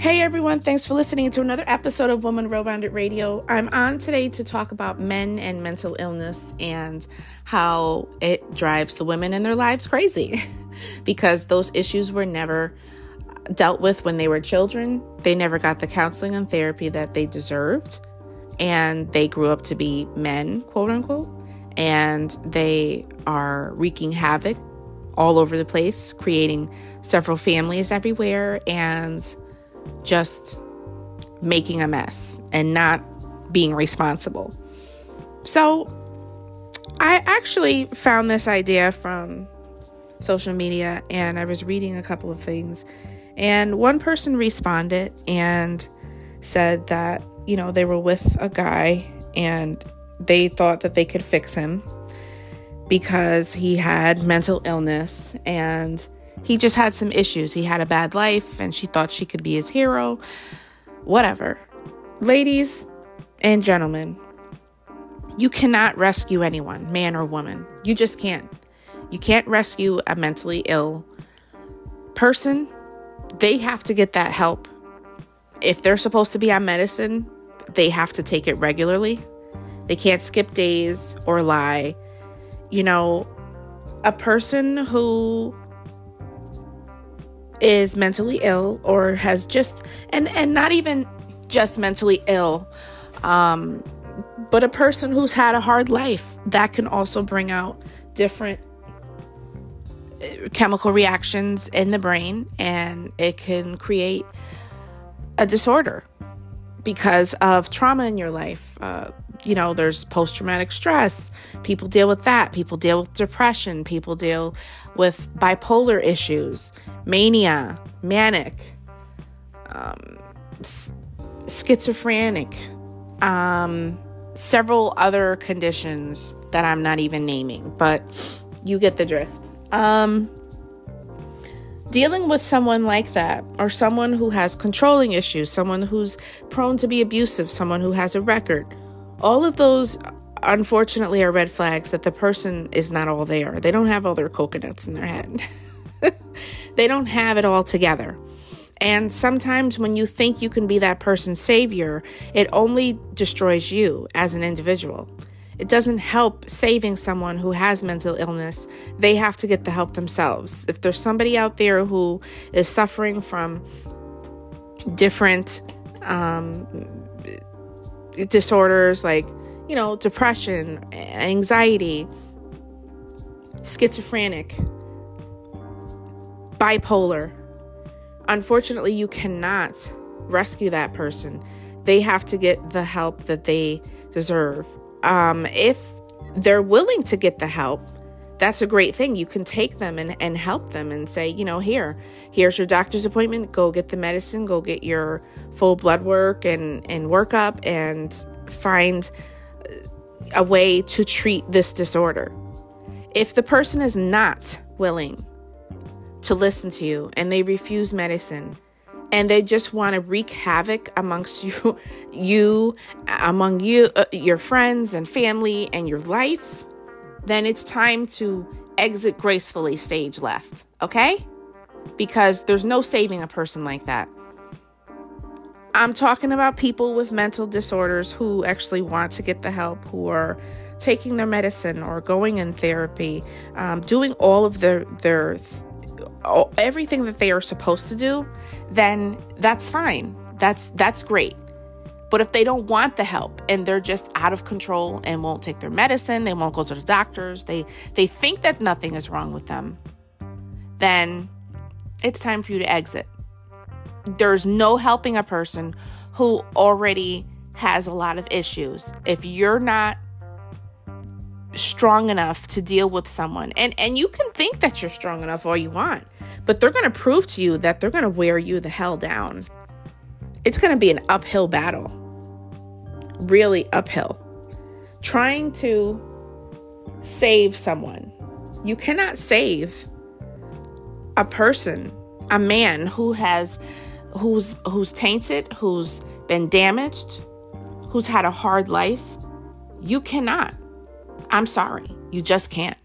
Hey everyone, thanks for listening to another episode of Woman Rebounded Radio. I'm on today to talk about men and mental illness and how it drives the women in their lives crazy because those issues were never dealt with when they were children. They never got the counseling and therapy that they deserved. And they grew up to be men, quote unquote. And they are wreaking havoc all over the place, creating several families everywhere. And just making a mess and not being responsible. So, I actually found this idea from social media and I was reading a couple of things. And one person responded and said that, you know, they were with a guy and they thought that they could fix him because he had mental illness and he just had some issues. He had a bad life and she thought she could be his hero. Whatever. Ladies and gentlemen, you cannot rescue anyone, man or woman. You just can't. You can't rescue a mentally ill person. They have to get that help. If they're supposed to be on medicine, they have to take it regularly. They can't skip days or lie. You know, a person who is mentally ill or has just and and not even just mentally ill um but a person who's had a hard life that can also bring out different uh, chemical reactions in the brain and it can create a disorder because of trauma in your life uh, you know, there's post traumatic stress. People deal with that. People deal with depression. People deal with bipolar issues, mania, manic, um, s- schizophrenic, um, several other conditions that I'm not even naming, but you get the drift. Um, dealing with someone like that, or someone who has controlling issues, someone who's prone to be abusive, someone who has a record all of those unfortunately are red flags that the person is not all they are. They don't have all their coconuts in their head. they don't have it all together. And sometimes when you think you can be that person's savior, it only destroys you as an individual. It doesn't help saving someone who has mental illness. They have to get the help themselves. If there's somebody out there who is suffering from different um, disorders like, you know, depression, anxiety, schizophrenic, bipolar. Unfortunately, you cannot rescue that person. They have to get the help that they deserve. Um, if they're willing to get the help, that's a great thing. You can take them and, and help them and say, you know, here, here's your doctor's appointment. Go get the medicine, go get your full blood work and, and workup and find a way to treat this disorder. If the person is not willing to listen to you and they refuse medicine and they just want to wreak havoc amongst you, you among you, uh, your friends and family and your life, then it's time to exit gracefully stage left, okay? Because there's no saving a person like that. I'm talking about people with mental disorders who actually want to get the help, who are taking their medicine or going in therapy, um, doing all of their their everything that they are supposed to do. Then that's fine. That's that's great. But if they don't want the help and they're just out of control and won't take their medicine, they won't go to the doctors, they they think that nothing is wrong with them, then it's time for you to exit. There's no helping a person who already has a lot of issues. If you're not strong enough to deal with someone and and you can think that you're strong enough all you want, but they're going to prove to you that they're going to wear you the hell down. It's going to be an uphill battle really uphill. Trying to save someone. You cannot save a person, a man who has who's who's tainted, who's been damaged, who's had a hard life. You cannot. I'm sorry. You just can't.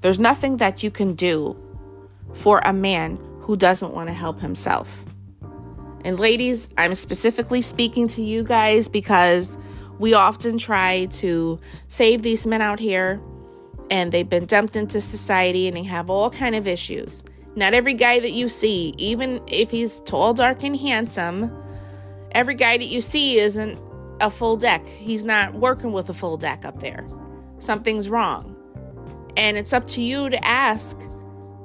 There's nothing that you can do for a man who doesn't want to help himself. And ladies, I'm specifically speaking to you guys because we often try to save these men out here and they've been dumped into society and they have all kind of issues. Not every guy that you see, even if he's tall, dark and handsome, every guy that you see isn't a full deck. He's not working with a full deck up there. Something's wrong. And it's up to you to ask,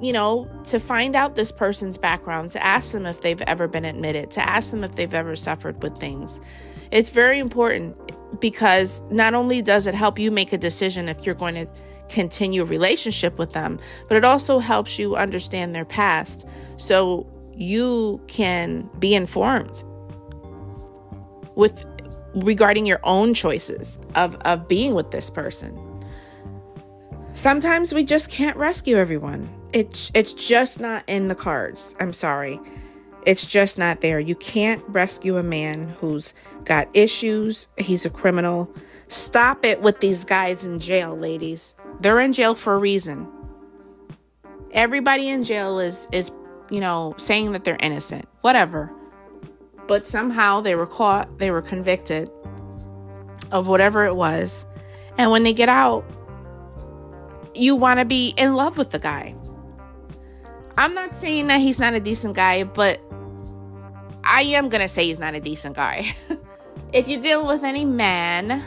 you know, to find out this person's background, to ask them if they've ever been admitted, to ask them if they've ever suffered with things. It's very important because not only does it help you make a decision if you're going to continue a relationship with them, but it also helps you understand their past so you can be informed with regarding your own choices of, of being with this person. Sometimes we just can't rescue everyone. It's it's just not in the cards. I'm sorry. It's just not there. You can't rescue a man who's got issues. He's a criminal. Stop it with these guys in jail, ladies. They're in jail for a reason. Everybody in jail is is, you know, saying that they're innocent. Whatever. But somehow they were caught, they were convicted of whatever it was. And when they get out, you want to be in love with the guy. I'm not saying that he's not a decent guy, but I am to say he's not a decent guy. if you're dealing with any man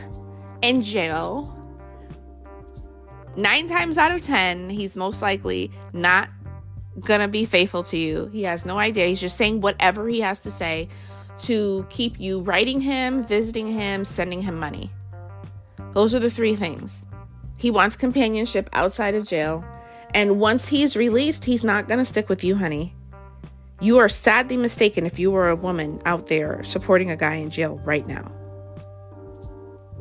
in jail, nine times out of 10, he's most likely not to be faithful to you. He has no idea. He's just saying whatever he has to say to keep you writing him, visiting him, sending him money. Those are the three things. He wants companionship outside of jail. And once he's released, he's not going to stick with you, honey. You are sadly mistaken if you were a woman out there supporting a guy in jail right now.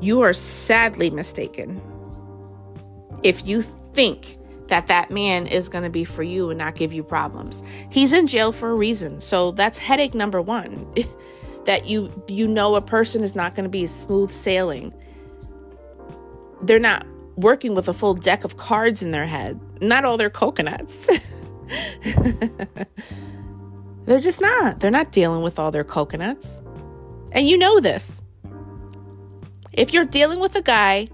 You are sadly mistaken if you think that that man is going to be for you and not give you problems. He's in jail for a reason. So that's headache number 1. that you you know a person is not going to be smooth sailing. They're not working with a full deck of cards in their head. Not all their coconuts. They're just not. They're not dealing with all their coconuts. And you know this. If you're dealing with a guy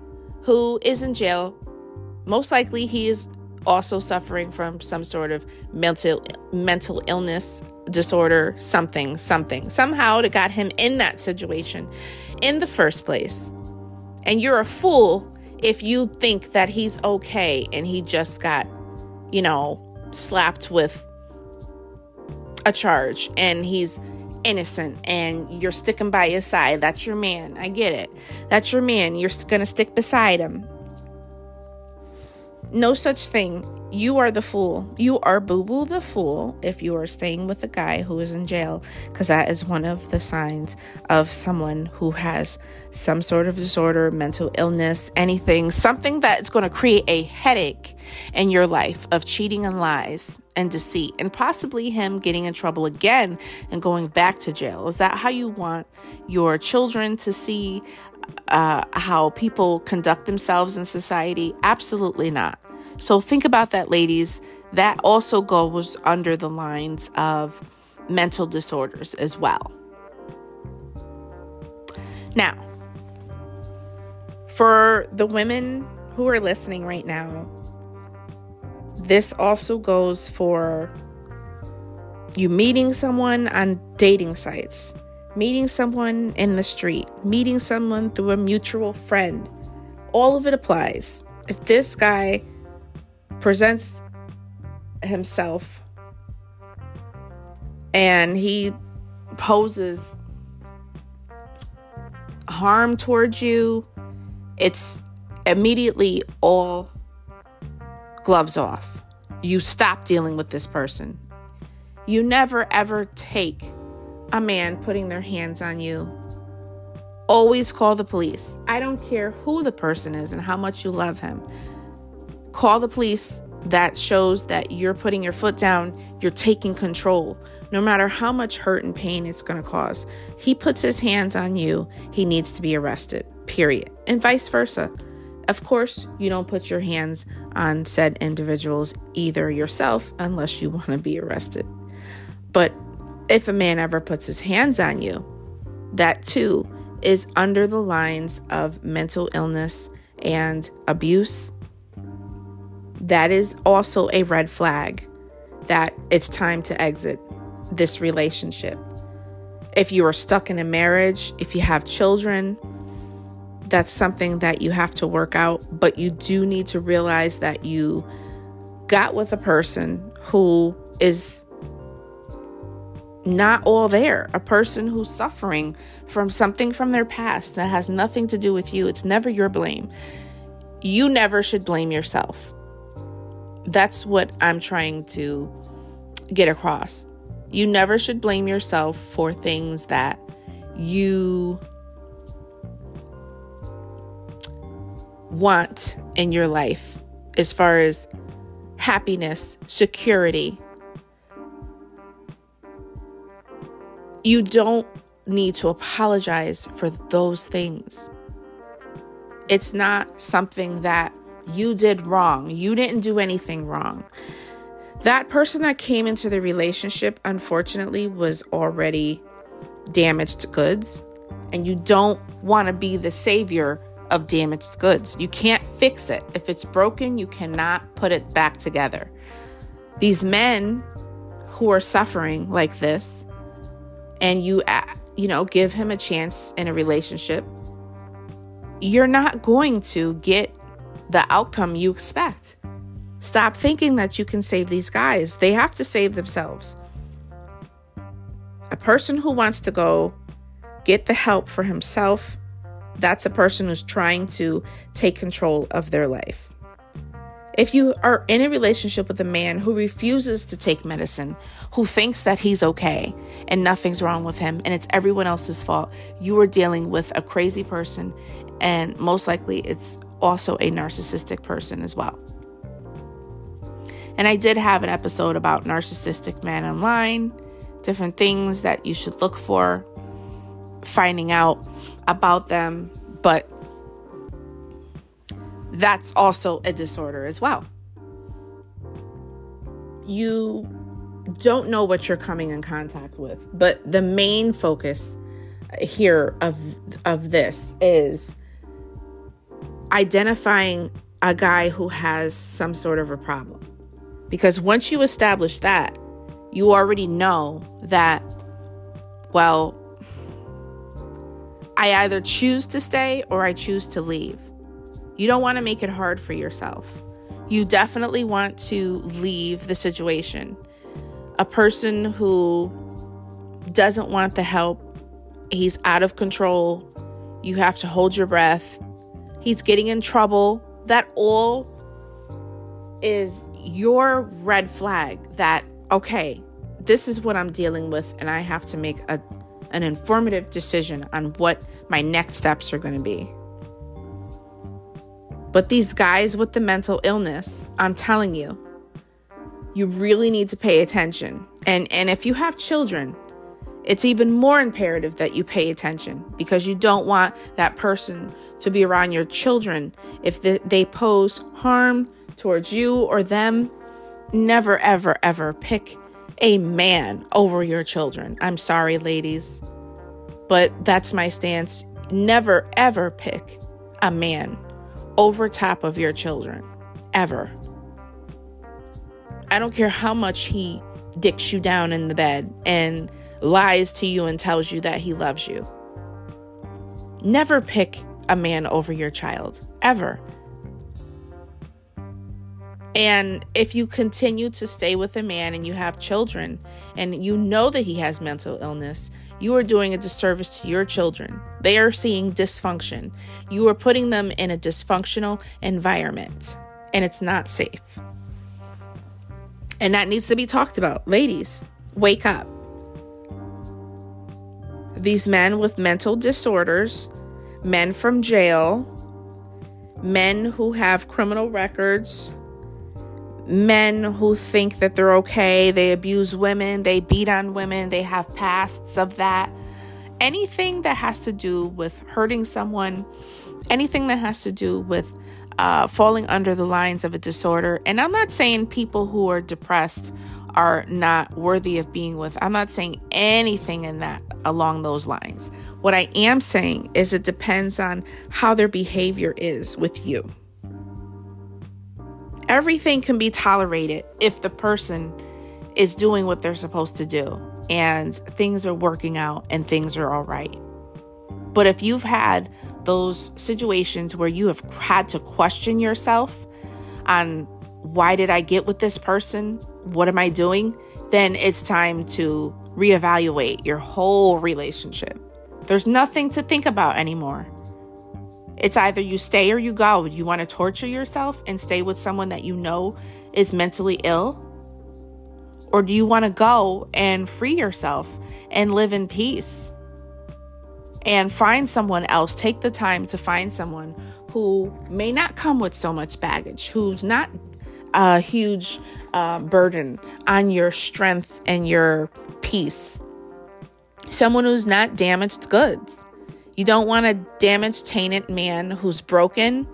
who is in jail, most likely he is also suffering from some sort of mental mental illness disorder something something somehow it got him in that situation in the first place and you're a fool if you think that he's okay and he just got you know slapped with a charge and he's innocent and you're sticking by his side that's your man. I get it. That's your man. You're gonna stick beside him no such thing. You are the fool. You are boo boo the fool if you are staying with a guy who is in jail, because that is one of the signs of someone who has some sort of disorder, mental illness, anything, something that's going to create a headache in your life of cheating and lies and deceit, and possibly him getting in trouble again and going back to jail. Is that how you want your children to see uh, how people conduct themselves in society? Absolutely not. So think about that, ladies. That also goes under the lines of mental disorders as well. Now, for the women who are listening right now, this also goes for you meeting someone on dating sites meeting someone in the street, meeting someone through a mutual friend. All of it applies. If this guy presents himself and he poses harm towards you, it's immediately all gloves off. You stop dealing with this person. You never ever take a man putting their hands on you, always call the police. I don't care who the person is and how much you love him. Call the police. That shows that you're putting your foot down, you're taking control, no matter how much hurt and pain it's going to cause. He puts his hands on you, he needs to be arrested, period. And vice versa. Of course, you don't put your hands on said individuals either yourself unless you want to be arrested. But if a man ever puts his hands on you, that too is under the lines of mental illness and abuse. That is also a red flag that it's time to exit this relationship. If you are stuck in a marriage, if you have children, that's something that you have to work out, but you do need to realize that you got with a person who is not all there, a person who's suffering from something from their past that has nothing to do with you. It's never your blame. You never should blame yourself. That's what I'm trying to get across. You never should blame yourself for things that you want in your life as far as happiness, security. You don't need to apologize for those things. It's not something that you did wrong. You didn't do anything wrong. That person that came into the relationship, unfortunately, was already damaged goods. And you don't want to be the savior of damaged goods. You can't fix it. If it's broken, you cannot put it back together. These men who are suffering like this, and you, uh, you know, give him a chance in a relationship, you're not going to get the outcome you expect. Stop thinking that you can save these guys. They have to save themselves. A person who wants to go get the help for himself, that's a person who's trying to take control of their life. If you are in a relationship with a man who refuses to take medicine, who thinks that he's okay and nothing's wrong with him and it's everyone else's fault, you are dealing with a crazy person and most likely it's also a narcissistic person as well. And I did have an episode about narcissistic men online, different things that you should look for, finding out about them. But that's also a disorder as well. You don't know what you're coming in contact with, but the main focus here of of this is identifying a guy who has some sort of a problem. Because once you establish that, you already know that, well, I either choose to stay or I choose to leave. You don't want to make it hard for yourself. You definitely want to leave the situation. A person who doesn't want the help, he's out of control. You have to hold your breath. He's getting in trouble. That all is your red flag that, okay, this is what I'm dealing with, and I have to make a, an informative decision on what my next steps are going to be. But these guys with the mental illness, I'm telling you, you really need to pay attention. And and if you have children, it's even more imperative that you pay attention because you don't want that person to be around your children if they pose harm towards you or them, never, ever, ever pick a man over your children. I'm sorry, ladies, but that's my stance. Never, ever pick a man over top of your children. Ever. I don't care how much he dicks you down in the bed and lies to you and tells you that he loves you. Never pick a man over your child, ever. And if you continue to stay with a man and you have children and you know that he has mental illness, you are doing a disservice to your children. They are seeing dysfunction. You are putting them in a dysfunctional environment and it's not safe. And that needs to be talked about. Ladies, wake up. These men with mental disorders, men from jail, men who have criminal records, men who think that they're okay, they abuse women, they beat on women, they have pasts of that. Anything that has to do with hurting someone, anything that has to do with uh, falling under the lines of a disorder. And I'm not saying people who are depressed are not worthy of being with. I'm not saying anything in that along those lines. What I am saying is it depends on how their behavior is with you. Everything can be tolerated if the person is doing what they're supposed to do and things are working out and things are all right. But if you've had those situations where you have had to question yourself on why did I get with this person? What am I doing? Then it's time to reevaluate your whole relationship. There's nothing to think about anymore. It's either you stay or you go. You want to torture yourself and stay with someone that you know is mentally ill? Or do you want to go and free yourself and live in peace and find someone else? Take the time to find someone who may not come with so much baggage, who's not a huge uh, burden on your strength and your peace. Someone who's not damaged goods. You don't want a damaged, tainted man who's broken,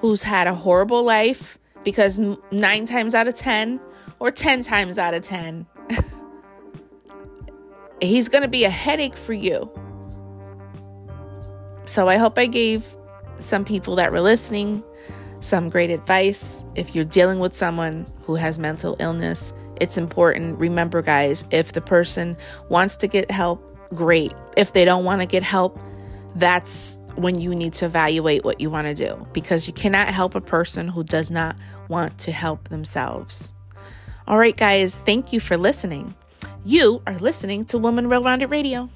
who's had a horrible life, because nine times out of 10, or 10 times out of 10, he's going to be a headache for you. So I hope I gave some people that were listening some great advice. If you're dealing with someone who has mental illness, it's important. Remember, guys, if the person wants to get help, great. If they don't want to get help, that's when you need to evaluate what you want to do because you cannot help a person who does not want to help themselves. All right, guys, thank you for listening. You are listening to Woman Well Rounded Radio.